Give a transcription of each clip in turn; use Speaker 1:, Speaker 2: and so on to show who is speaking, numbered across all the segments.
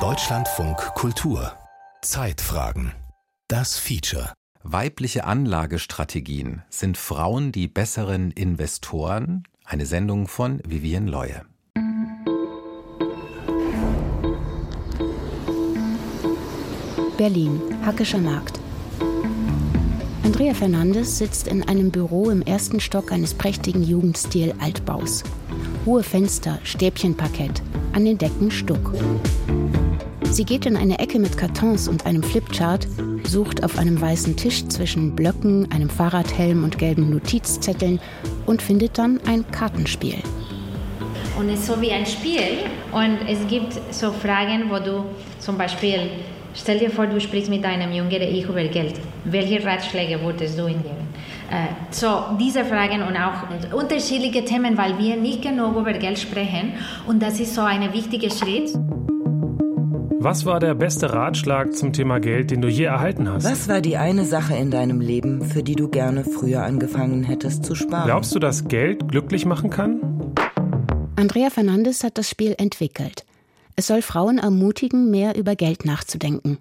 Speaker 1: Deutschlandfunk Kultur Zeitfragen Das Feature
Speaker 2: Weibliche Anlagestrategien sind Frauen die besseren Investoren? Eine Sendung von Vivian Leue.
Speaker 3: Berlin, Hackischer Markt. Andrea Fernandes sitzt in einem Büro im ersten Stock eines prächtigen Jugendstil-Altbaus. Hohe Fenster, Stäbchenparkett, an den Decken Stuck. Sie geht in eine Ecke mit Kartons und einem Flipchart, sucht auf einem weißen Tisch zwischen Blöcken, einem Fahrradhelm und gelben Notizzetteln und findet dann ein Kartenspiel.
Speaker 4: Und es ist so wie ein Spiel und es gibt so Fragen, wo du zum Beispiel Stell dir vor, du sprichst mit deinem jüngeren Ich über Geld. Welche Ratschläge würdest du ihm geben? Äh, so, diese Fragen und auch unterschiedliche Themen, weil wir nicht genug über Geld sprechen und das ist so ein wichtiger Schritt.
Speaker 5: Was war der beste Ratschlag zum Thema Geld, den du je erhalten hast?
Speaker 6: Was war die eine Sache in deinem Leben, für die du gerne früher angefangen hättest zu sparen?
Speaker 5: Glaubst du, dass Geld glücklich machen kann?
Speaker 3: Andrea Fernandes hat das Spiel entwickelt. Es soll Frauen ermutigen, mehr über Geld nachzudenken.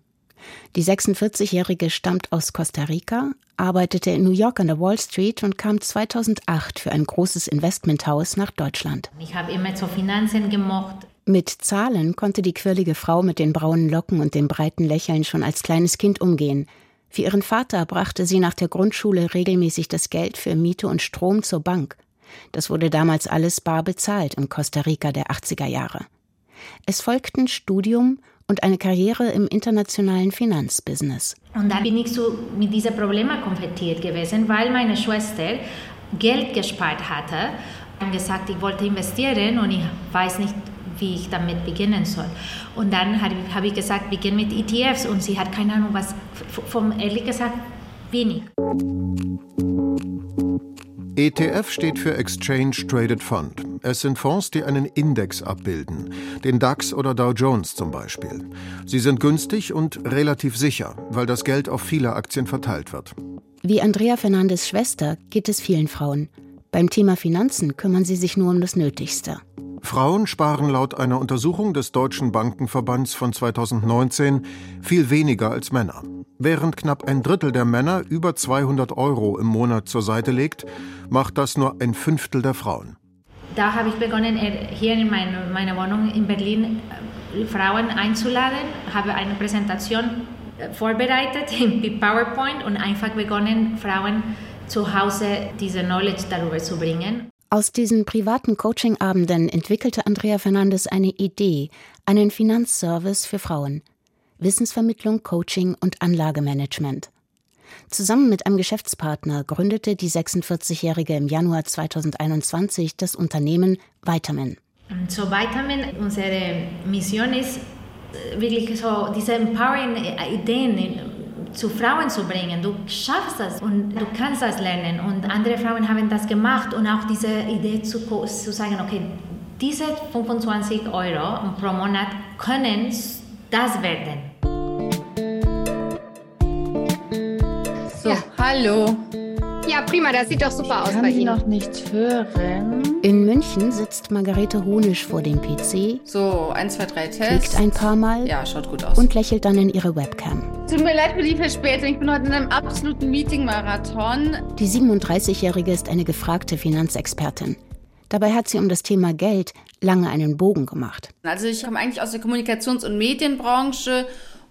Speaker 3: Die 46-Jährige stammt aus Costa Rica, arbeitete in New York an der Wall Street und kam 2008 für ein großes Investmenthaus nach Deutschland.
Speaker 4: Ich habe immer so Finanzen gemocht.
Speaker 3: Mit Zahlen konnte die quirlige Frau mit den braunen Locken und dem breiten Lächeln schon als kleines Kind umgehen. Für ihren Vater brachte sie nach der Grundschule regelmäßig das Geld für Miete und Strom zur Bank. Das wurde damals alles bar bezahlt im Costa Rica der 80er Jahre. Es folgten Studium und eine Karriere im internationalen Finanzbusiness.
Speaker 4: Und dann bin ich so mit diesen Problemen konfrontiert gewesen, weil meine Schwester Geld gespart hatte und gesagt, ich wollte investieren und ich weiß nicht, wie ich damit beginnen soll. Und dann habe ich gesagt, beginn mit ETFs und sie hat keine Ahnung, was, vom ehrlich gesagt, wenig.
Speaker 7: ETF steht für Exchange Traded Fund. Es sind Fonds, die einen Index abbilden, den DAX oder Dow Jones zum Beispiel. Sie sind günstig und relativ sicher, weil das Geld auf viele Aktien verteilt wird.
Speaker 3: Wie Andrea Fernandes Schwester geht es vielen Frauen. Beim Thema Finanzen kümmern sie sich nur um das Nötigste.
Speaker 7: Frauen sparen laut einer Untersuchung des Deutschen Bankenverbands von 2019 viel weniger als Männer. Während knapp ein Drittel der Männer über 200 Euro im Monat zur Seite legt, macht das nur ein Fünftel der Frauen.
Speaker 4: Da habe ich begonnen, hier in meine, meiner Wohnung in Berlin äh, Frauen einzuladen, habe eine Präsentation äh, vorbereitet in PowerPoint und einfach begonnen, Frauen zu Hause diese Knowledge darüber zu bringen.
Speaker 3: Aus diesen privaten Coaching-Abenden entwickelte Andrea Fernandes eine Idee, einen Finanzservice für Frauen. Wissensvermittlung, Coaching und Anlagemanagement. Zusammen mit einem Geschäftspartner gründete die 46-Jährige im Januar 2021 das Unternehmen Vitamin.
Speaker 4: So Vitamin, unsere Mission ist äh, wirklich so diese empowering Ideen zu Frauen zu bringen. Du schaffst das und du kannst das lernen. Und andere Frauen haben das gemacht und auch diese Idee zu, zu sagen, okay, diese 25 Euro pro Monat können das werden.
Speaker 8: So, ja. hallo. Ja, prima, das sieht doch super aus
Speaker 9: Kann
Speaker 8: bei Ihnen.
Speaker 9: noch nicht hören.
Speaker 3: In München sitzt Margarete Honisch vor dem PC.
Speaker 8: So, 1, 2, 3, Test.
Speaker 3: Klickt ein paar Mal.
Speaker 8: Ja, schaut gut aus.
Speaker 3: Und lächelt dann in ihre Webcam.
Speaker 8: Tut mir leid für die Verspätung. Ich bin heute in einem absoluten Meeting-Marathon.
Speaker 3: Die 37-Jährige ist eine gefragte Finanzexpertin. Dabei hat sie um das Thema Geld lange einen Bogen gemacht.
Speaker 8: Also ich komme eigentlich aus der Kommunikations- und Medienbranche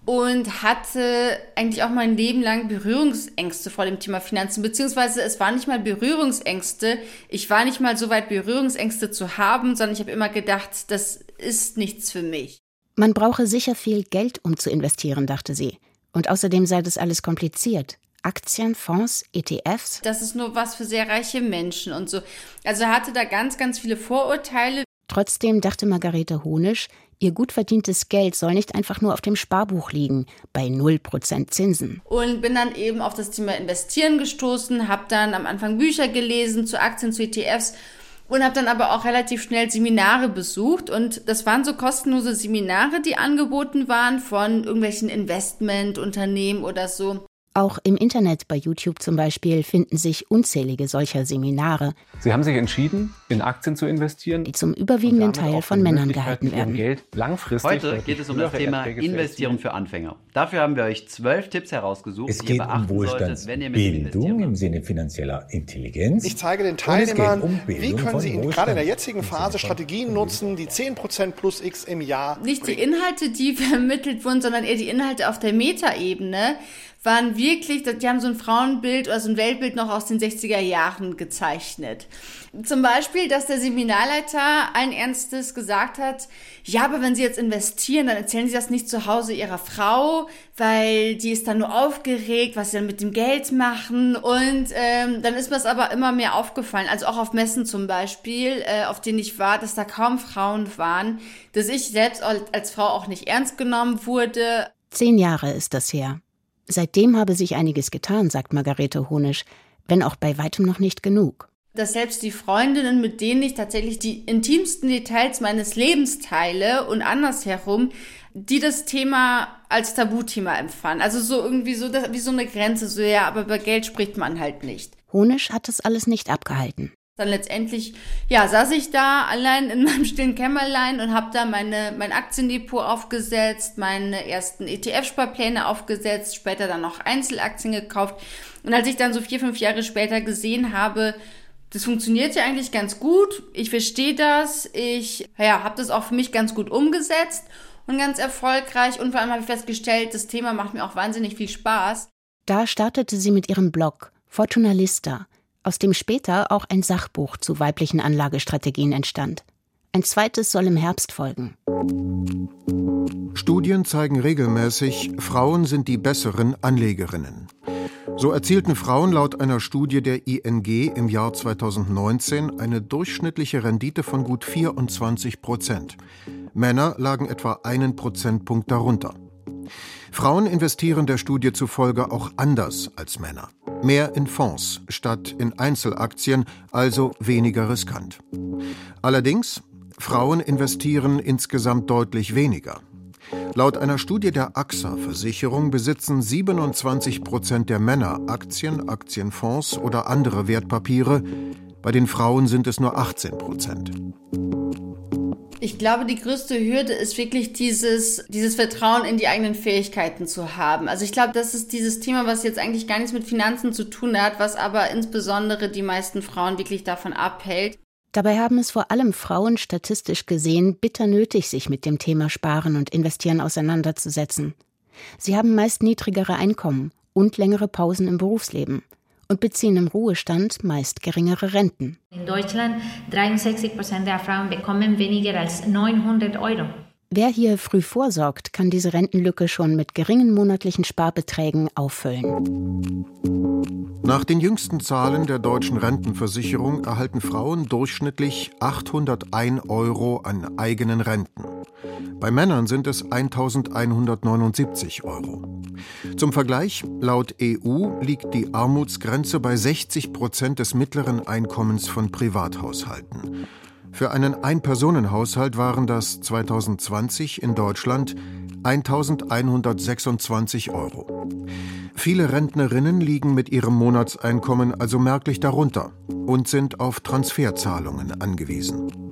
Speaker 8: und hatte eigentlich auch mein Leben lang Berührungsängste vor dem Thema Finanzen, beziehungsweise es waren nicht mal Berührungsängste. Ich war nicht mal so weit, Berührungsängste zu haben, sondern ich habe immer gedacht, das ist nichts für mich.
Speaker 3: Man brauche sicher viel Geld, um zu investieren, dachte sie. Und außerdem sei das alles kompliziert. Aktien, Fonds, ETFs.
Speaker 8: Das ist nur was für sehr reiche Menschen und so. Also hatte da ganz, ganz viele Vorurteile.
Speaker 3: Trotzdem dachte Margarete Honisch, ihr gut verdientes Geld soll nicht einfach nur auf dem Sparbuch liegen, bei 0% Zinsen.
Speaker 8: Und bin dann eben auf das Thema Investieren gestoßen, habe dann am Anfang Bücher gelesen zu Aktien, zu ETFs und habe dann aber auch relativ schnell Seminare besucht und das waren so kostenlose Seminare, die angeboten waren von irgendwelchen Investmentunternehmen oder so.
Speaker 3: Auch im Internet bei YouTube zum Beispiel finden sich unzählige solcher Seminare.
Speaker 10: Sie haben sich entschieden, in Aktien zu investieren,
Speaker 3: die zum überwiegenden Teil von Männern gehalten werden.
Speaker 10: Geld langfristig
Speaker 11: Heute geht es um das Thema Investieren für Anfänger. Dafür haben wir euch zwölf Tipps herausgesucht,
Speaker 12: es die ihr beachten um solltet, wenn ihr mit Bildung im Sinne finanzieller Intelligenz.
Speaker 13: Ich zeige den Teilnehmern, um wie können sie in, gerade in der jetzigen Phase Strategien nutzen, die 10% plus X im Jahr.
Speaker 8: Nicht die Inhalte, die vermittelt wurden, sondern eher die Inhalte auf der Metaebene waren wirklich, die haben so ein Frauenbild oder so ein Weltbild noch aus den 60er Jahren gezeichnet. Zum Beispiel, dass der Seminarleiter allen Ernstes gesagt hat, ja, aber wenn Sie jetzt investieren, dann erzählen Sie das nicht zu Hause Ihrer Frau, weil die ist dann nur aufgeregt, was Sie dann mit dem Geld machen. Und ähm, dann ist mir es aber immer mehr aufgefallen, also auch auf Messen zum Beispiel, äh, auf denen ich war, dass da kaum Frauen waren, dass ich selbst als Frau auch nicht ernst genommen wurde.
Speaker 3: Zehn Jahre ist das her. Seitdem habe sich einiges getan, sagt Margarete Honisch, wenn auch bei weitem noch nicht genug.
Speaker 8: Dass selbst die Freundinnen, mit denen ich tatsächlich die intimsten Details meines Lebens teile und andersherum, die das Thema als Tabuthema empfanden. Also so irgendwie so wie so eine Grenze, so ja, aber über Geld spricht man halt nicht.
Speaker 3: Honisch hat das alles nicht abgehalten.
Speaker 8: Dann letztendlich, ja, saß ich da allein in meinem stillen Kämmerlein und habe da meine, mein Aktiendepot aufgesetzt, meine ersten ETF-Sparpläne aufgesetzt, später dann noch Einzelaktien gekauft. Und als ich dann so vier, fünf Jahre später gesehen habe, das funktioniert ja eigentlich ganz gut, ich verstehe das, ich ja, habe das auch für mich ganz gut umgesetzt und ganz erfolgreich. Und vor allem habe ich festgestellt, das Thema macht mir auch wahnsinnig viel Spaß.
Speaker 3: Da startete sie mit ihrem Blog Fortuna Lista aus dem später auch ein Sachbuch zu weiblichen Anlagestrategien entstand. Ein zweites soll im Herbst folgen.
Speaker 7: Studien zeigen regelmäßig, Frauen sind die besseren Anlegerinnen. So erzielten Frauen laut einer Studie der ING im Jahr 2019 eine durchschnittliche Rendite von gut 24 Prozent. Männer lagen etwa einen Prozentpunkt darunter. Frauen investieren der Studie zufolge auch anders als Männer. Mehr in Fonds statt in Einzelaktien, also weniger riskant. Allerdings, Frauen investieren insgesamt deutlich weniger. Laut einer Studie der AXA Versicherung besitzen 27 Prozent der Männer Aktien, Aktienfonds oder andere Wertpapiere. Bei den Frauen sind es nur 18 Prozent.
Speaker 8: Ich glaube, die größte Hürde ist wirklich dieses, dieses Vertrauen in die eigenen Fähigkeiten zu haben. Also ich glaube, das ist dieses Thema, was jetzt eigentlich gar nichts mit Finanzen zu tun hat, was aber insbesondere die meisten Frauen wirklich davon abhält.
Speaker 3: Dabei haben es vor allem Frauen statistisch gesehen bitter nötig, sich mit dem Thema Sparen und Investieren auseinanderzusetzen. Sie haben meist niedrigere Einkommen und längere Pausen im Berufsleben und beziehen im Ruhestand meist geringere Renten.
Speaker 4: In Deutschland 63 Prozent der Frauen bekommen weniger als 900 Euro.
Speaker 3: Wer hier früh vorsorgt, kann diese Rentenlücke schon mit geringen monatlichen Sparbeträgen auffüllen.
Speaker 7: Nach den jüngsten Zahlen der deutschen Rentenversicherung erhalten Frauen durchschnittlich 801 Euro an eigenen Renten. Bei Männern sind es 1179 Euro. Zum Vergleich, laut EU liegt die Armutsgrenze bei 60 Prozent des mittleren Einkommens von Privathaushalten. Für einen Einpersonenhaushalt waren das 2020 in Deutschland 1126 Euro. Viele Rentnerinnen liegen mit ihrem Monatseinkommen also merklich darunter und sind auf Transferzahlungen angewiesen.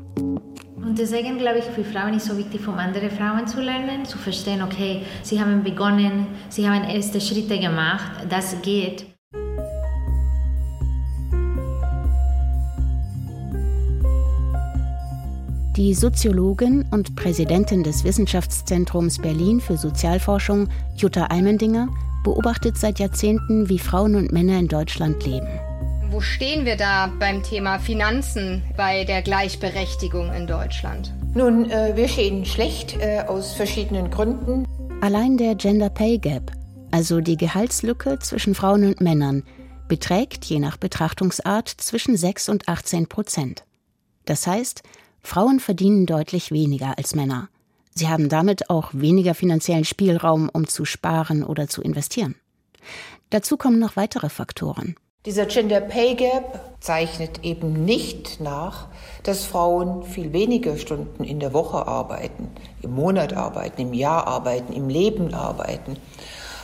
Speaker 4: Und deswegen glaube ich, für Frauen ist es so wichtig, von anderen Frauen zu lernen, zu verstehen, okay, sie haben begonnen, sie haben erste Schritte gemacht, das geht.
Speaker 3: Die Soziologin und Präsidentin des Wissenschaftszentrums Berlin für Sozialforschung, Jutta Almendinger, beobachtet seit Jahrzehnten, wie Frauen und Männer in Deutschland leben.
Speaker 14: Wo stehen wir da beim Thema Finanzen bei der Gleichberechtigung in Deutschland?
Speaker 15: Nun, äh, wir stehen schlecht äh, aus verschiedenen Gründen.
Speaker 3: Allein der Gender Pay Gap, also die Gehaltslücke zwischen Frauen und Männern, beträgt je nach Betrachtungsart zwischen 6 und 18 Prozent. Das heißt, Frauen verdienen deutlich weniger als Männer. Sie haben damit auch weniger finanziellen Spielraum, um zu sparen oder zu investieren. Dazu kommen noch weitere Faktoren.
Speaker 15: Dieser Gender Pay Gap zeichnet eben nicht nach, dass Frauen viel weniger Stunden in der Woche arbeiten, im Monat arbeiten, im Jahr arbeiten, im Leben arbeiten.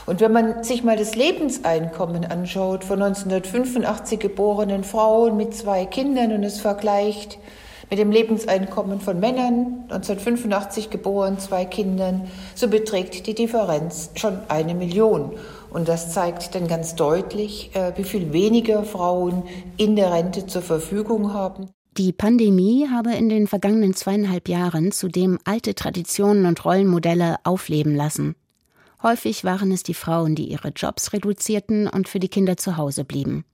Speaker 15: Und wenn man sich mal das Lebenseinkommen anschaut von 1985 geborenen Frauen mit zwei Kindern und es vergleicht mit dem Lebenseinkommen von Männern, 1985 geboren, zwei Kindern, so beträgt die Differenz schon eine Million. Und das zeigt dann ganz deutlich, äh, wie viel weniger Frauen in der Rente zur Verfügung haben.
Speaker 3: Die Pandemie habe in den vergangenen zweieinhalb Jahren zudem alte Traditionen und Rollenmodelle aufleben lassen. Häufig waren es die Frauen, die ihre Jobs reduzierten und für die Kinder zu Hause blieben.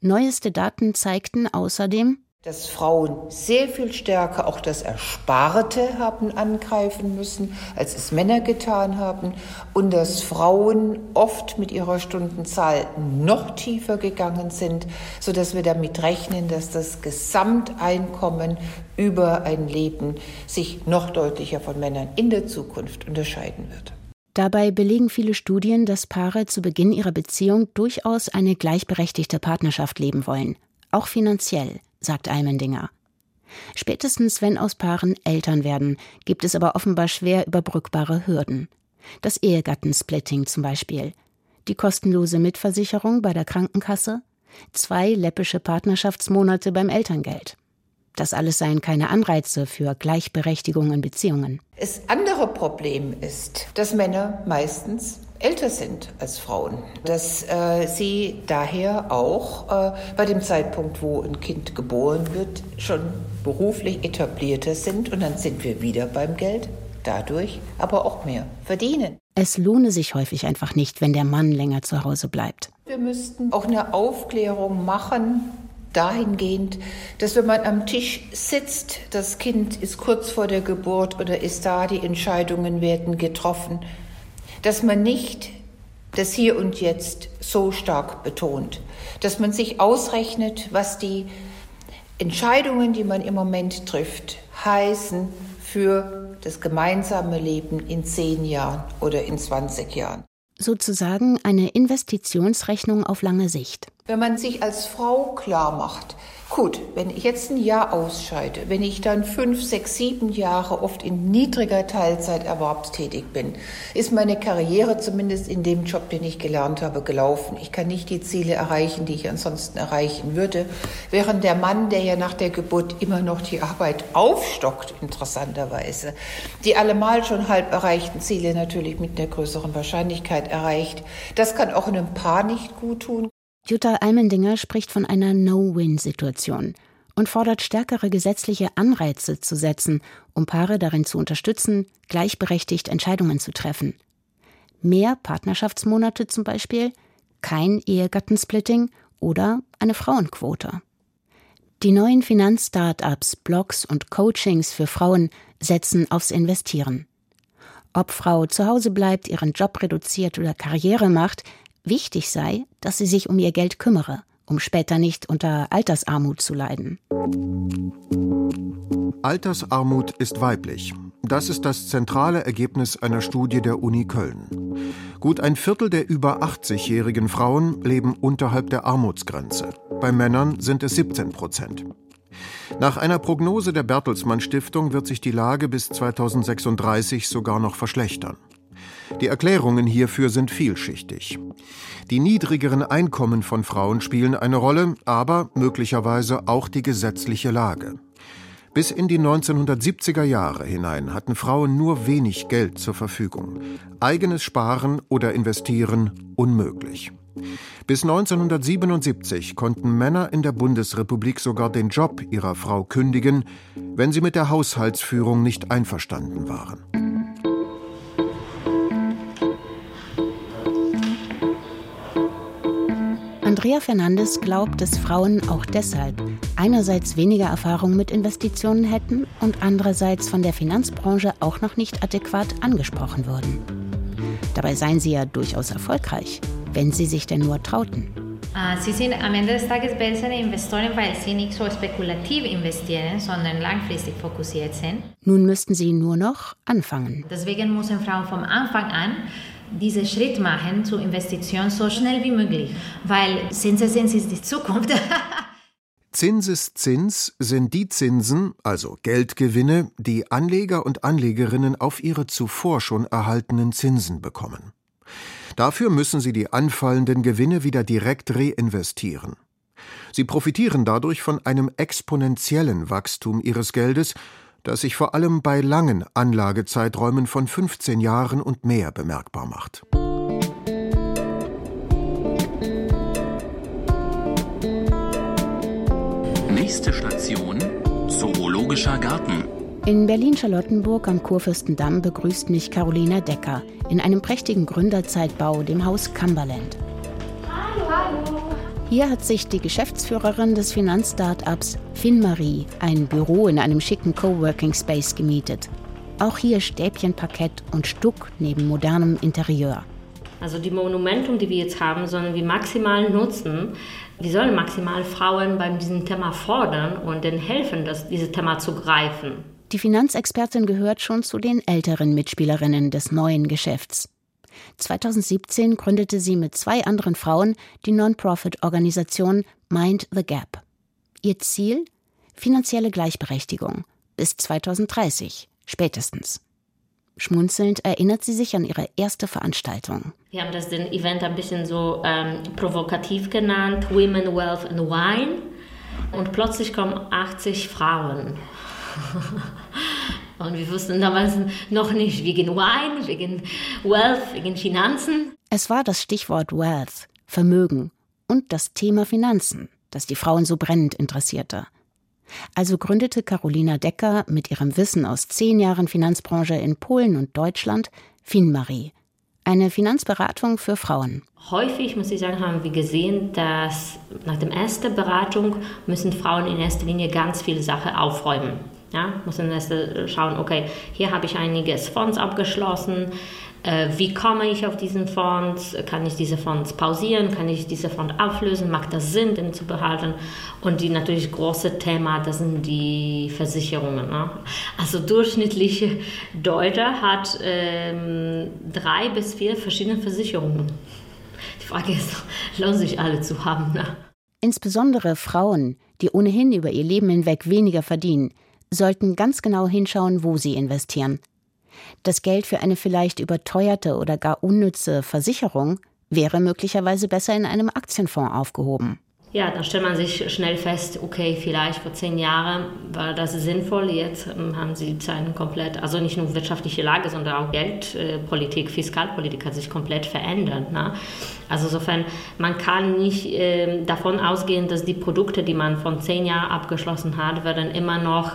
Speaker 3: Neueste Daten zeigten außerdem,
Speaker 15: dass Frauen sehr viel stärker auch das Ersparte haben angreifen müssen, als es Männer getan haben und dass Frauen oft mit ihrer Stundenzahl noch tiefer gegangen sind, sodass wir damit rechnen, dass das Gesamteinkommen über ein Leben sich noch deutlicher von Männern in der Zukunft unterscheiden wird.
Speaker 3: Dabei belegen viele Studien, dass Paare zu Beginn ihrer Beziehung durchaus eine gleichberechtigte Partnerschaft leben wollen, auch finanziell, sagt Almendinger. Spätestens wenn aus Paaren Eltern werden, gibt es aber offenbar schwer überbrückbare Hürden. Das Ehegattensplitting zum Beispiel, die kostenlose Mitversicherung bei der Krankenkasse, zwei läppische Partnerschaftsmonate beim Elterngeld. Das alles seien keine Anreize für Gleichberechtigung in Beziehungen.
Speaker 15: Das andere Problem ist, dass Männer meistens älter sind als Frauen, dass äh, sie daher auch äh, bei dem Zeitpunkt, wo ein Kind geboren wird, schon beruflich etablierter sind und dann sind wir wieder beim Geld, dadurch aber auch mehr verdienen.
Speaker 3: Es lohne sich häufig einfach nicht, wenn der Mann länger zu Hause bleibt.
Speaker 15: Wir müssten auch eine Aufklärung machen, dahingehend, dass wenn man am Tisch sitzt, das Kind ist kurz vor der Geburt oder ist da, die Entscheidungen werden getroffen, dass man nicht das Hier und Jetzt so stark betont, dass man sich ausrechnet, was die Entscheidungen, die man im Moment trifft, heißen für das gemeinsame Leben in zehn Jahren oder in 20 Jahren.
Speaker 3: Sozusagen eine Investitionsrechnung auf lange Sicht.
Speaker 15: Wenn man sich als Frau klar macht, gut, wenn ich jetzt ein Jahr ausscheide, wenn ich dann fünf, sechs, sieben Jahre oft in niedriger Teilzeit erwerbstätig bin, ist meine Karriere zumindest in dem Job, den ich gelernt habe, gelaufen. Ich kann nicht die Ziele erreichen, die ich ansonsten erreichen würde. Während der Mann, der ja nach der Geburt immer noch die Arbeit aufstockt, interessanterweise, die allemal schon halb erreichten Ziele natürlich mit einer größeren Wahrscheinlichkeit erreicht. Das kann auch einem Paar nicht gut tun.
Speaker 3: Jutta Almendinger spricht von einer No-Win-Situation und fordert stärkere gesetzliche Anreize zu setzen, um Paare darin zu unterstützen, gleichberechtigt Entscheidungen zu treffen. Mehr Partnerschaftsmonate zum Beispiel, kein Ehegattensplitting oder eine Frauenquote. Die neuen Finanzstartups, Blogs und Coachings für Frauen setzen aufs Investieren. Ob Frau zu Hause bleibt, ihren Job reduziert oder Karriere macht, Wichtig sei, dass sie sich um ihr Geld kümmere, um später nicht unter Altersarmut zu leiden.
Speaker 7: Altersarmut ist weiblich. Das ist das zentrale Ergebnis einer Studie der Uni Köln. Gut ein Viertel der über 80-jährigen Frauen leben unterhalb der Armutsgrenze. Bei Männern sind es 17 Prozent. Nach einer Prognose der Bertelsmann Stiftung wird sich die Lage bis 2036 sogar noch verschlechtern. Die Erklärungen hierfür sind vielschichtig. Die niedrigeren Einkommen von Frauen spielen eine Rolle, aber möglicherweise auch die gesetzliche Lage. Bis in die 1970er Jahre hinein hatten Frauen nur wenig Geld zur Verfügung. Eigenes Sparen oder Investieren unmöglich. Bis 1977 konnten Männer in der Bundesrepublik sogar den Job ihrer Frau kündigen, wenn sie mit der Haushaltsführung nicht einverstanden waren.
Speaker 3: Andrea Fernandes glaubt, dass Frauen auch deshalb einerseits weniger Erfahrung mit Investitionen hätten und andererseits von der Finanzbranche auch noch nicht adäquat angesprochen würden. Dabei seien sie ja durchaus erfolgreich, wenn sie sich denn nur trauten.
Speaker 4: Ah, sie sind am Ende des Tages bessere Investoren, weil sie nicht so spekulativ investieren, sondern langfristig fokussiert sind.
Speaker 3: Nun müssten sie nur noch anfangen.
Speaker 4: Deswegen müssen Frauen vom Anfang an diesen Schritt machen zur Investition so schnell wie möglich, weil Zinseszins ist die Zukunft.
Speaker 7: Zinseszins sind die Zinsen, also Geldgewinne, die Anleger und Anlegerinnen auf ihre zuvor schon erhaltenen Zinsen bekommen. Dafür müssen sie die anfallenden Gewinne wieder direkt reinvestieren. Sie profitieren dadurch von einem exponentiellen Wachstum ihres Geldes, das sich vor allem bei langen Anlagezeiträumen von 15 Jahren und mehr bemerkbar macht.
Speaker 1: Nächste Station Zoologischer Garten.
Speaker 3: In Berlin-Charlottenburg am Kurfürstendamm begrüßt mich Carolina Decker in einem prächtigen Gründerzeitbau, dem Haus Cumberland.
Speaker 4: Hallo, hallo.
Speaker 3: Hier hat sich die Geschäftsführerin des Finanzstartups FinMarie ein Büro in einem schicken Coworking Space gemietet. Auch hier Stäbchenparkett und Stuck neben modernem Interieur.
Speaker 16: Also die Monumentum, die wir jetzt haben, sollen wir maximal nutzen. Wir sollen maximal Frauen bei diesem Thema fordern und ihnen helfen, das, dieses Thema zu greifen.
Speaker 3: Die Finanzexpertin gehört schon zu den älteren Mitspielerinnen des neuen Geschäfts. 2017 gründete sie mit zwei anderen Frauen die Non-Profit-Organisation Mind the Gap. Ihr Ziel? Finanzielle Gleichberechtigung. Bis 2030, spätestens. Schmunzelnd erinnert sie sich an ihre erste Veranstaltung.
Speaker 16: Wir haben das den Event ein bisschen so ähm, provokativ genannt, Women, Wealth and Wine. Und plötzlich kommen 80 Frauen. Und wir wussten damals noch nicht wegen Wine, wegen Wealth, wegen Finanzen.
Speaker 3: Es war das Stichwort Wealth, Vermögen und das Thema Finanzen, das die Frauen so brennend interessierte. Also gründete Carolina Decker mit ihrem Wissen aus zehn Jahren Finanzbranche in Polen und Deutschland FinMarie, eine Finanzberatung für Frauen.
Speaker 16: Häufig, muss ich sagen, haben wir gesehen, dass nach der ersten Beratung müssen Frauen in erster Linie ganz viele Sachen aufräumen. Ja, müssen erst schauen, okay, hier habe ich einiges Fonds abgeschlossen, äh, wie komme ich auf diesen Fonds? Kann ich diese Fonds pausieren? Kann ich diese Fonds auflösen? Macht das Sinn, den zu behalten? Und die natürlich große Thema, das sind die Versicherungen. Ne? Also durchschnittliche Deutsche hat ähm, drei bis vier verschiedene Versicherungen. Die Frage ist, lohnt sich alle zu haben? Ne?
Speaker 3: Insbesondere Frauen, die ohnehin über ihr Leben hinweg weniger verdienen, sollten ganz genau hinschauen, wo sie investieren. Das Geld für eine vielleicht überteuerte oder gar unnütze Versicherung wäre möglicherweise besser in einem Aktienfonds aufgehoben.
Speaker 16: Ja, dann stellt man sich schnell fest, okay, vielleicht vor zehn Jahren war das sinnvoll. Jetzt ähm, haben sie Zeiten komplett, also nicht nur wirtschaftliche Lage, sondern auch Geldpolitik, Fiskalpolitik hat sich komplett verändert. Ne? Also insofern, man kann nicht äh, davon ausgehen, dass die Produkte, die man von zehn Jahren abgeschlossen hat, werden immer noch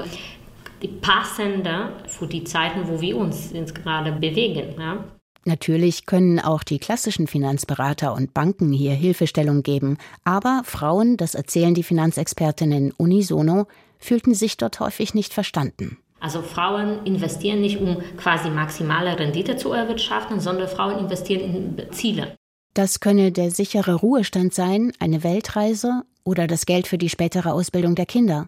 Speaker 16: die passende für die Zeiten, wo wir uns jetzt gerade bewegen. Ja?
Speaker 3: Natürlich können auch die klassischen Finanzberater und Banken hier Hilfestellung geben, aber Frauen, das erzählen die Finanzexpertinnen unisono, fühlten sich dort häufig nicht verstanden.
Speaker 16: Also Frauen investieren nicht, um quasi maximale Rendite zu erwirtschaften, sondern Frauen investieren in Ziele.
Speaker 3: Das könne der sichere Ruhestand sein, eine Weltreise oder das Geld für die spätere Ausbildung der Kinder.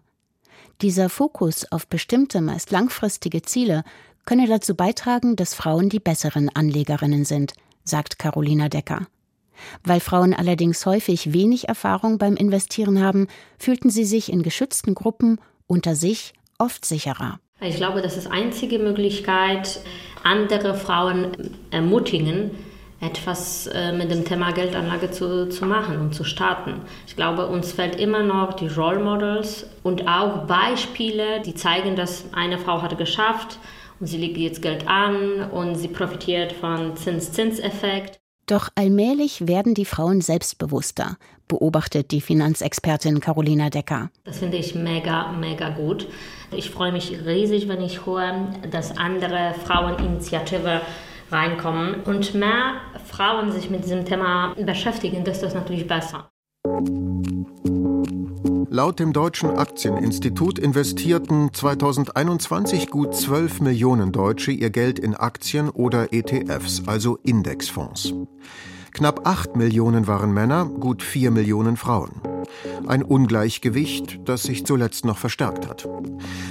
Speaker 3: Dieser Fokus auf bestimmte, meist langfristige Ziele könne dazu beitragen, dass Frauen die besseren Anlegerinnen sind, sagt Carolina Decker. Weil Frauen allerdings häufig wenig Erfahrung beim Investieren haben, fühlten sie sich in geschützten Gruppen unter sich oft sicherer.
Speaker 16: Ich glaube, das ist einzige Möglichkeit, andere Frauen ermutigen, etwas äh, mit dem Thema Geldanlage zu, zu machen und zu starten. Ich glaube, uns fällt immer noch die Role Models und auch Beispiele, die zeigen, dass eine Frau hat geschafft und sie legt jetzt Geld an und sie profitiert von Zins-Zins-Effekt.
Speaker 3: Doch allmählich werden die Frauen selbstbewusster, beobachtet die Finanzexpertin Carolina Decker.
Speaker 16: Das finde ich mega, mega gut. Ich freue mich riesig, wenn ich höre, dass andere Fraueninitiativen reinkommen und mehr Frauen sich mit diesem Thema beschäftigen, das ist das natürlich besser.
Speaker 7: Laut dem Deutschen Aktieninstitut investierten 2021 gut 12 Millionen Deutsche ihr Geld in Aktien oder ETFs, also Indexfonds. Knapp 8 Millionen waren Männer, gut 4 Millionen Frauen. Ein Ungleichgewicht, das sich zuletzt noch verstärkt hat.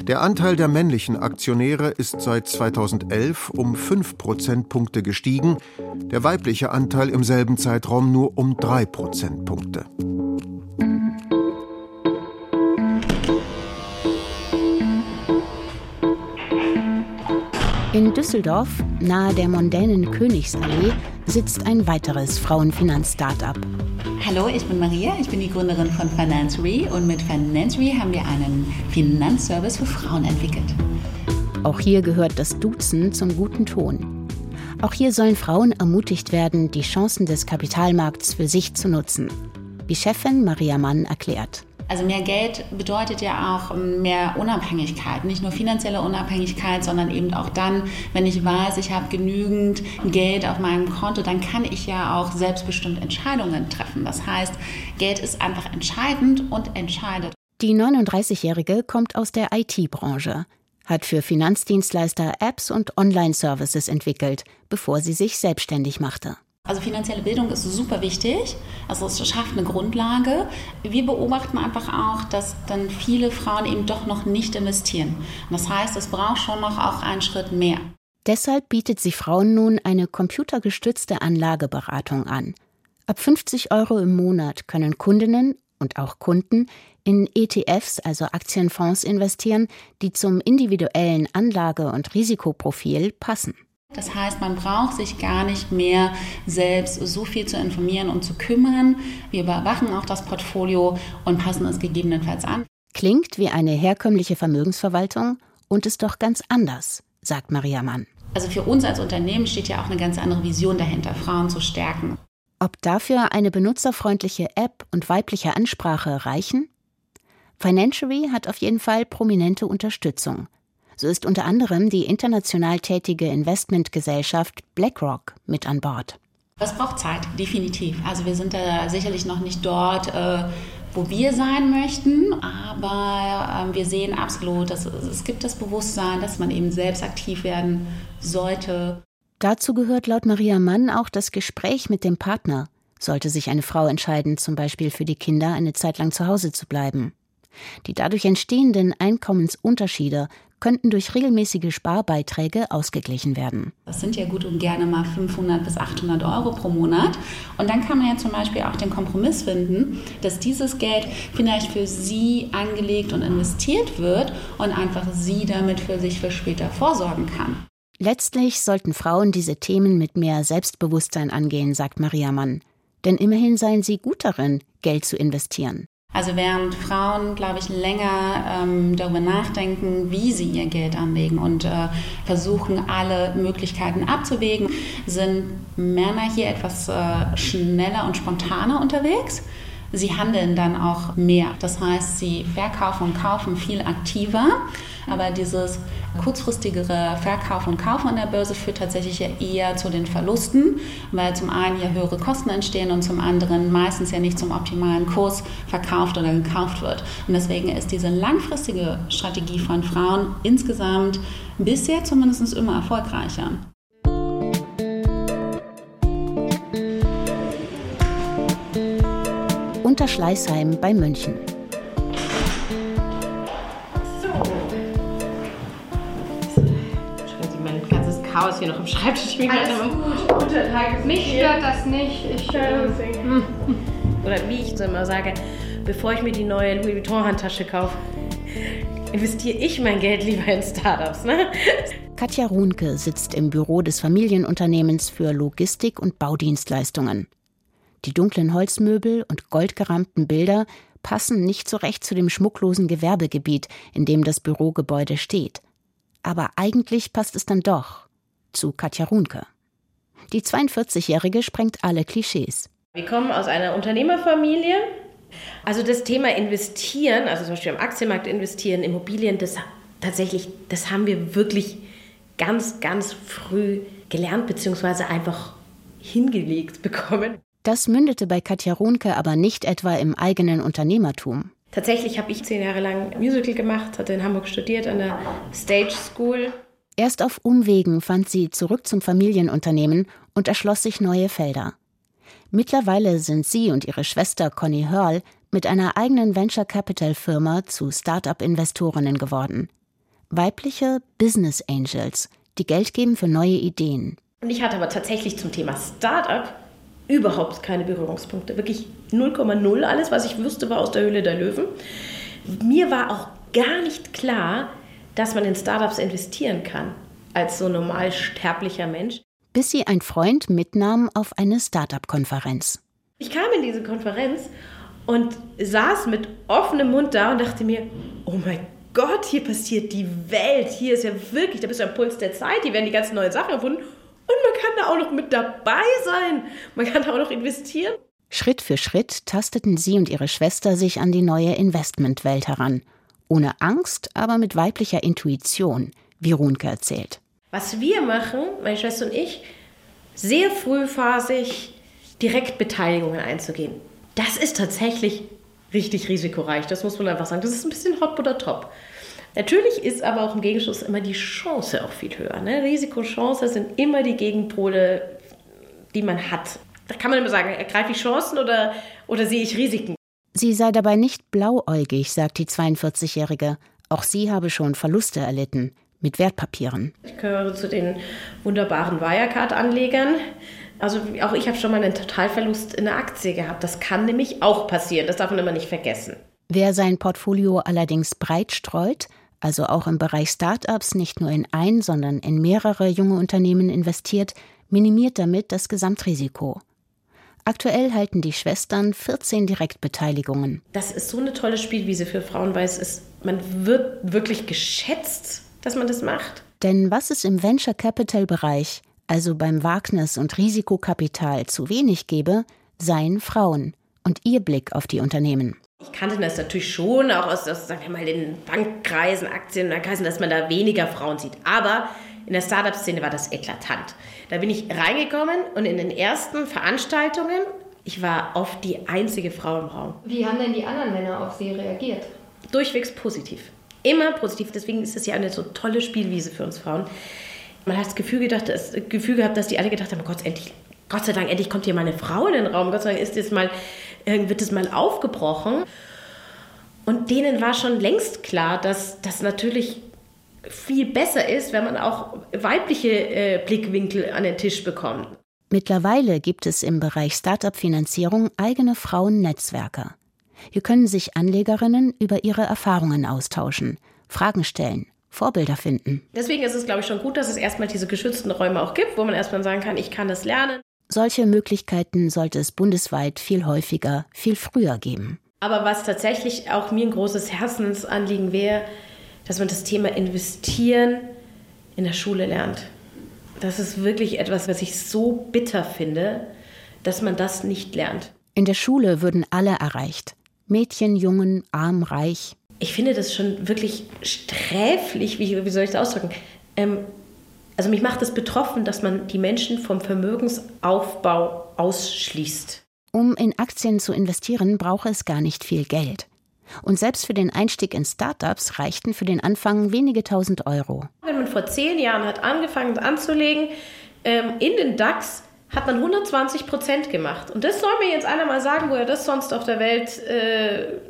Speaker 7: Der Anteil der männlichen Aktionäre ist seit 2011 um 5 Prozentpunkte gestiegen, der weibliche Anteil im selben Zeitraum nur um 3 Prozentpunkte.
Speaker 3: In Düsseldorf, nahe der mondänen Königsallee, sitzt ein weiteres Frauenfinanz-Startup.
Speaker 17: Hallo, ich bin Maria, ich bin die Gründerin von Financery und mit Financery haben wir einen Finanzservice für Frauen entwickelt.
Speaker 3: Auch hier gehört das Duzen zum guten Ton. Auch hier sollen Frauen ermutigt werden, die Chancen des Kapitalmarkts für sich zu nutzen. Wie Chefin Maria Mann erklärt.
Speaker 17: Also mehr Geld bedeutet ja auch mehr Unabhängigkeit, nicht nur finanzielle Unabhängigkeit, sondern eben auch dann, wenn ich weiß, ich habe genügend Geld auf meinem Konto, dann kann ich ja auch selbstbestimmt Entscheidungen treffen. Das heißt, Geld ist einfach entscheidend und entscheidet.
Speaker 3: Die 39-Jährige kommt aus der IT-Branche, hat für Finanzdienstleister Apps und Online-Services entwickelt, bevor sie sich selbstständig machte.
Speaker 17: Also finanzielle Bildung ist super wichtig. Also es schafft eine Grundlage. Wir beobachten einfach auch, dass dann viele Frauen eben doch noch nicht investieren. das heißt, es braucht schon noch auch einen Schritt mehr.
Speaker 3: Deshalb bietet sie Frauen nun eine computergestützte Anlageberatung an. Ab 50 Euro im Monat können Kundinnen und auch Kunden in ETFs, also Aktienfonds, investieren, die zum individuellen Anlage- und Risikoprofil passen.
Speaker 17: Das heißt, man braucht sich gar nicht mehr selbst so viel zu informieren und zu kümmern. Wir überwachen auch das Portfolio und passen es gegebenenfalls an.
Speaker 3: Klingt wie eine herkömmliche Vermögensverwaltung und ist doch ganz anders, sagt Maria Mann.
Speaker 17: Also für uns als Unternehmen steht ja auch eine ganz andere Vision dahinter, Frauen zu stärken.
Speaker 3: Ob dafür eine benutzerfreundliche App und weibliche Ansprache reichen? Financiary hat auf jeden Fall prominente Unterstützung. So ist unter anderem die international tätige Investmentgesellschaft BlackRock mit an Bord.
Speaker 17: Das braucht Zeit, definitiv. Also wir sind da sicherlich noch nicht dort, äh, wo wir sein möchten, aber äh, wir sehen absolut, dass es gibt das Bewusstsein, dass man eben selbst aktiv werden sollte.
Speaker 3: Dazu gehört laut Maria Mann auch das Gespräch mit dem Partner. Sollte sich eine Frau entscheiden, zum Beispiel für die Kinder eine Zeit lang zu Hause zu bleiben. Die dadurch entstehenden Einkommensunterschiede könnten durch regelmäßige Sparbeiträge ausgeglichen werden.
Speaker 17: Das sind ja gut und gerne mal 500 bis 800 Euro pro Monat. Und dann kann man ja zum Beispiel auch den Kompromiss finden, dass dieses Geld vielleicht für Sie angelegt und investiert wird und einfach Sie damit für sich für später vorsorgen kann.
Speaker 3: Letztlich sollten Frauen diese Themen mit mehr Selbstbewusstsein angehen, sagt Maria Mann. Denn immerhin seien sie gut darin, Geld zu investieren.
Speaker 17: Also während Frauen, glaube ich, länger ähm, darüber nachdenken, wie sie ihr Geld anlegen und äh, versuchen, alle Möglichkeiten abzuwägen, sind Männer hier etwas äh, schneller und spontaner unterwegs. Sie handeln dann auch mehr. Das heißt, sie verkaufen und kaufen viel aktiver. Aber dieses kurzfristigere Verkauf und Kaufen an der Börse führt tatsächlich ja eher zu den Verlusten, weil zum einen ja höhere Kosten entstehen und zum anderen meistens ja nicht zum optimalen Kurs verkauft oder gekauft wird. Und deswegen ist diese langfristige Strategie von Frauen insgesamt bisher zumindest immer erfolgreicher.
Speaker 3: unter Schleißheim bei München.
Speaker 18: Chaos hier noch im Schreibtisch.
Speaker 14: Ich Alles gut. Untertag Mich stört das nicht. Ich, äh,
Speaker 18: Oder wie ich so immer sage, bevor ich mir die neue Louis Vuitton-Handtasche kaufe, investiere ich mein Geld lieber in Startups. Ne?
Speaker 3: Katja Runke sitzt im Büro des Familienunternehmens für Logistik und Baudienstleistungen. Die dunklen Holzmöbel und goldgerahmten Bilder passen nicht so recht zu dem schmucklosen Gewerbegebiet, in dem das Bürogebäude steht. Aber eigentlich passt es dann doch zu Katja Runke. Die 42-Jährige sprengt alle Klischees.
Speaker 18: Wir kommen aus einer Unternehmerfamilie. Also das Thema investieren, also zum Beispiel am Aktienmarkt investieren, Immobilien, das tatsächlich, das haben wir wirklich ganz, ganz früh gelernt, beziehungsweise einfach hingelegt bekommen.
Speaker 3: Das mündete bei Katja Runke aber nicht etwa im eigenen Unternehmertum.
Speaker 18: Tatsächlich habe ich zehn Jahre lang Musical gemacht, hatte in Hamburg studiert an der Stage School.
Speaker 3: Erst auf Umwegen fand sie zurück zum Familienunternehmen und erschloss sich neue Felder. Mittlerweile sind sie und ihre Schwester Conny Hörl mit einer eigenen Venture Capital Firma zu Start-up-Investorinnen geworden. Weibliche Business Angels, die Geld geben für neue Ideen.
Speaker 18: Und ich hatte aber tatsächlich zum Thema Start-up überhaupt keine Berührungspunkte. Wirklich 0,0. Alles, was ich wusste, war aus der Höhle der Löwen. Mir war auch gar nicht klar, dass man in Startups investieren kann. als so normal sterblicher Mensch.
Speaker 3: Bis sie ein Freund mitnahm auf eine Start-up-Konferenz.
Speaker 18: Ich kam in diese Konferenz und saß mit offenem Mund da und dachte mir, oh mein Gott, hier passiert die Welt, hier ist ja wirklich, da bist du am Puls der Zeit, hier werden die ganzen neuen Sachen erfunden und man kann da auch noch mit dabei sein, man kann da auch noch investieren.
Speaker 3: Schritt für Schritt tasteten sie und ihre Schwester sich an die neue Investmentwelt heran. Ohne Angst, aber mit weiblicher Intuition, wie Runke erzählt.
Speaker 18: Was wir machen, meine Schwester und ich, sehr frühphasig Direktbeteiligungen einzugehen. Das ist tatsächlich richtig risikoreich, das muss man einfach sagen. Das ist ein bisschen hot oder top. Natürlich ist aber auch im Gegenschuss immer die Chance auch viel höher. Ne? Risiko, Chance sind immer die Gegenpole, die man hat. Da kann man immer sagen, ergreife ich Chancen oder, oder sehe ich Risiken?
Speaker 3: Sie sei dabei nicht blauäugig, sagt die 42-Jährige. Auch sie habe schon Verluste erlitten mit Wertpapieren.
Speaker 18: Ich gehöre zu den wunderbaren Wirecard-Anlegern. Also auch ich habe schon mal einen Totalverlust in der Aktie gehabt. Das kann nämlich auch passieren. Das darf man immer nicht vergessen.
Speaker 3: Wer sein Portfolio allerdings breit streut, also auch im Bereich Start-ups nicht nur in ein, sondern in mehrere junge Unternehmen investiert, minimiert damit das Gesamtrisiko. Aktuell halten die Schwestern 14 Direktbeteiligungen.
Speaker 18: Das ist so eine tolle Spielwiese für Frauen, weil es ist, man wird wirklich geschätzt, dass man das macht.
Speaker 3: Denn was es im Venture Capital Bereich, also beim Wagnis- und Risikokapital, zu wenig gäbe, seien Frauen und ihr Blick auf die Unternehmen.
Speaker 18: Ich kannte das natürlich schon, auch aus, aus sagen wir mal, den Bankkreisen, Aktienkreisen, dass man da weniger Frauen sieht. Aber in der Startup-Szene war das eklatant. Da bin ich reingekommen und in den ersten Veranstaltungen, ich war oft die einzige Frau im Raum.
Speaker 14: Wie haben denn die anderen Männer auf Sie reagiert?
Speaker 18: Durchwegs positiv. Immer positiv. Deswegen ist es ja eine so tolle Spielwiese für uns Frauen. Man hat das Gefühl, gedacht, das Gefühl gehabt, dass die alle gedacht haben, oh Gott, endlich, Gott sei Dank, endlich kommt hier mal eine Frau in den Raum. Gott sei Dank ist das mal, wird das mal aufgebrochen. Und denen war schon längst klar, dass das natürlich viel besser ist, wenn man auch weibliche äh, Blickwinkel an den Tisch bekommt.
Speaker 3: Mittlerweile gibt es im Bereich Startup-Finanzierung eigene Frauennetzwerke. Hier können sich Anlegerinnen über ihre Erfahrungen austauschen, Fragen stellen, Vorbilder finden.
Speaker 18: Deswegen ist es, glaube ich, schon gut, dass es erstmal diese geschützten Räume auch gibt, wo man erstmal sagen kann, ich kann das lernen.
Speaker 3: Solche Möglichkeiten sollte es bundesweit viel häufiger, viel früher geben.
Speaker 18: Aber was tatsächlich auch mir ein großes Herzensanliegen wäre, dass man das Thema Investieren in der Schule lernt. Das ist wirklich etwas, was ich so bitter finde, dass man das nicht lernt.
Speaker 3: In der Schule würden alle erreicht. Mädchen, Jungen, arm, reich.
Speaker 18: Ich finde das schon wirklich sträflich, wie, wie soll ich das ausdrücken? Ähm, also mich macht es das betroffen, dass man die Menschen vom Vermögensaufbau ausschließt.
Speaker 3: Um in Aktien zu investieren, brauche es gar nicht viel Geld. Und selbst für den Einstieg in Startups reichten für den Anfang wenige tausend Euro.
Speaker 18: Wenn man vor zehn Jahren hat angefangen anzulegen, ähm, in den DAX hat man 120 Prozent gemacht. Und das soll mir jetzt einer mal sagen, wo er das sonst auf der Welt äh,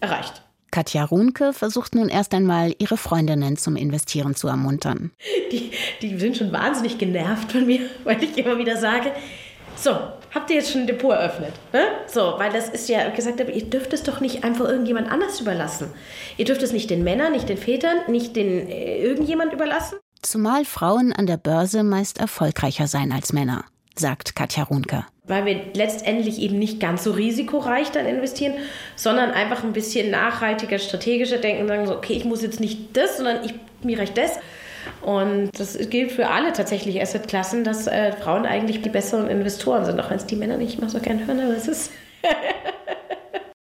Speaker 18: erreicht.
Speaker 3: Katja Runke versucht nun erst einmal, ihre Freundinnen zum Investieren zu ermuntern.
Speaker 18: Die, die sind schon wahnsinnig genervt von mir, weil ich immer wieder sage, so, habt ihr jetzt schon ein Depot eröffnet? Ne? So, weil das ist ja gesagt, aber ihr dürft es doch nicht einfach irgendjemand anders überlassen. Ihr dürft es nicht den Männern, nicht den Vätern, nicht den äh, irgendjemand überlassen.
Speaker 3: Zumal Frauen an der Börse meist erfolgreicher seien als Männer, sagt Katja Runke.
Speaker 18: Weil wir letztendlich eben nicht ganz so risikoreich dann investieren, sondern einfach ein bisschen nachhaltiger, strategischer denken und sagen so, okay, ich muss jetzt nicht das, sondern ich, mir reicht das. Und das gilt für alle tatsächlich Assetklassen, dass äh, Frauen eigentlich die besseren Investoren sind, auch wenn es die Männer nicht immer so gern hören, aber es ist.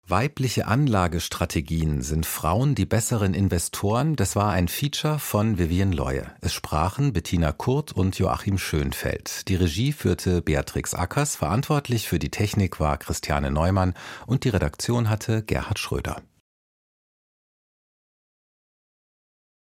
Speaker 2: Weibliche Anlagestrategien sind Frauen die besseren Investoren. Das war ein Feature von Vivian Leue. Es sprachen Bettina Kurt und Joachim Schönfeld. Die Regie führte Beatrix Ackers. Verantwortlich für die Technik war Christiane Neumann und die Redaktion hatte Gerhard Schröder.